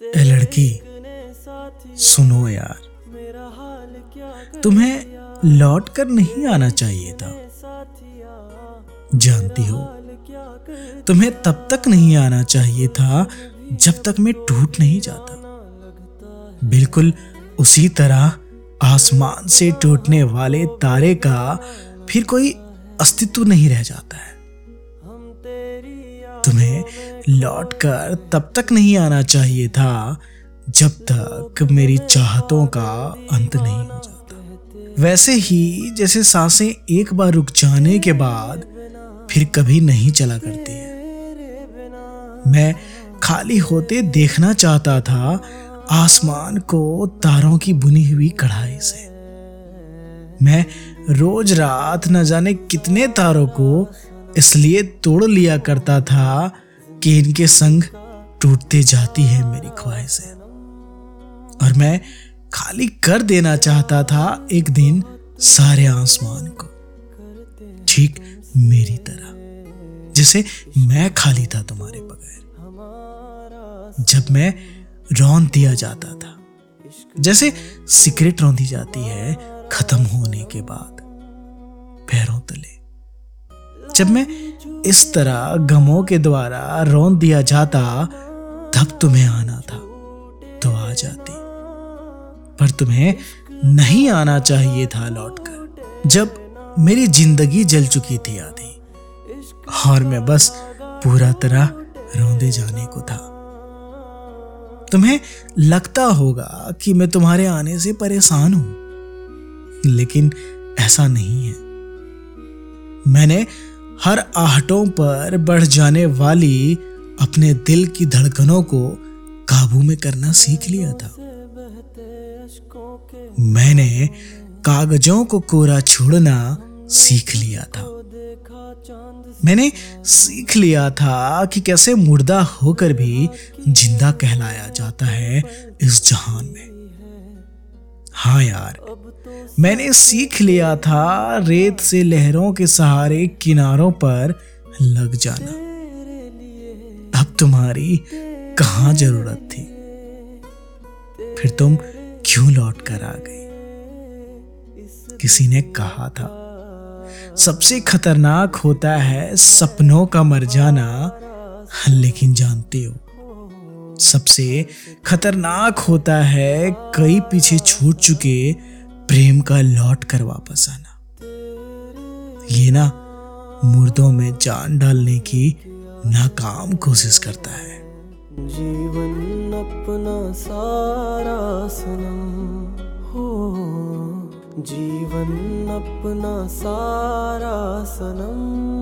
ए लड़की, सुनो यार। तुम्हें लौट कर नहीं आना चाहिए था। जानती हो, तुम्हें तब तक नहीं आना चाहिए था जब तक मैं टूट नहीं जाता। बिल्कुल उसी तरह आसमान से टूटने वाले तारे का फिर कोई अस्तित्व नहीं रह जाता है। लौटकर तब तक नहीं आना चाहिए था, जब तक मेरी चाहतों का अंत नहीं हो जाता। वैसे ही, जैसे साँसें एक बार रुक जाने के बाद फिर कभी नहीं चला करती है। मैं खाली होते देखना चाहता था, आसमान को तारों की बुनी हुई कढ़ाई से। मैं रोज रात न जाने कितने तारों को इसलिए तोड़ लिया करता था कि इनके संग टूटते जाती है मेरी ख्वाहिशें। और मैं खाली कर देना चाहता था एक दिन सारे आसमान को, ठीक मेरी तरह, जैसे मैं खाली था तुम्हारे बगैर। जब मैं रौन दिया जाता था, जैसे सिगरेट रौंदी जाती है खत्म होने के बाद, पैरों तले जब मैं इस तरह गमों के द्वारा रौन दिया जाता, तब तुम्हें आना था तो आ जाती। पर तुम्हें नहीं आना चाहिए था लौटकर, जब मेरी ज़िंदगी जल चुकी थी आधी, और मैं बस पूरा तरह रौंदे जाने को था। तुम्हें लगता होगा कि मैं तुम्हारे आने से परेशान हूँ, लेकिन ऐसा नहीं है। मैंने हर आहटों पर बढ़ जाने वाली अपने दिल की धड़कनों को काबू में करना सीख लिया था। मैंने कागजों को कोरा छोड़ना सीख लिया था। मैंने सीख लिया था कि कैसे मुर्दा होकर भी ज़िंदा कहलाया जाता है इस जहान में। हाँ यार, मैंने सीख लिया था रेत से लहरों के सहारे किनारों पर लग जाना। अब तुम्हारी कहाँ ज़रूरत थी? फिर तुम क्यों लौट कर आ गई? किसी ने कहा था, सबसे खतरनाक होता है सपनों का मर जाना, लेकिन जानते हो सबसे खतरनाक होता है कई पीछे छूट चुके प्रेम का लौट कर वापस आना। ये ना मुर्दों में जान डालने की नाकाम कोशिश करता है। जीवन अपना सारा सनम हो। जीवन अपना सारा सनम।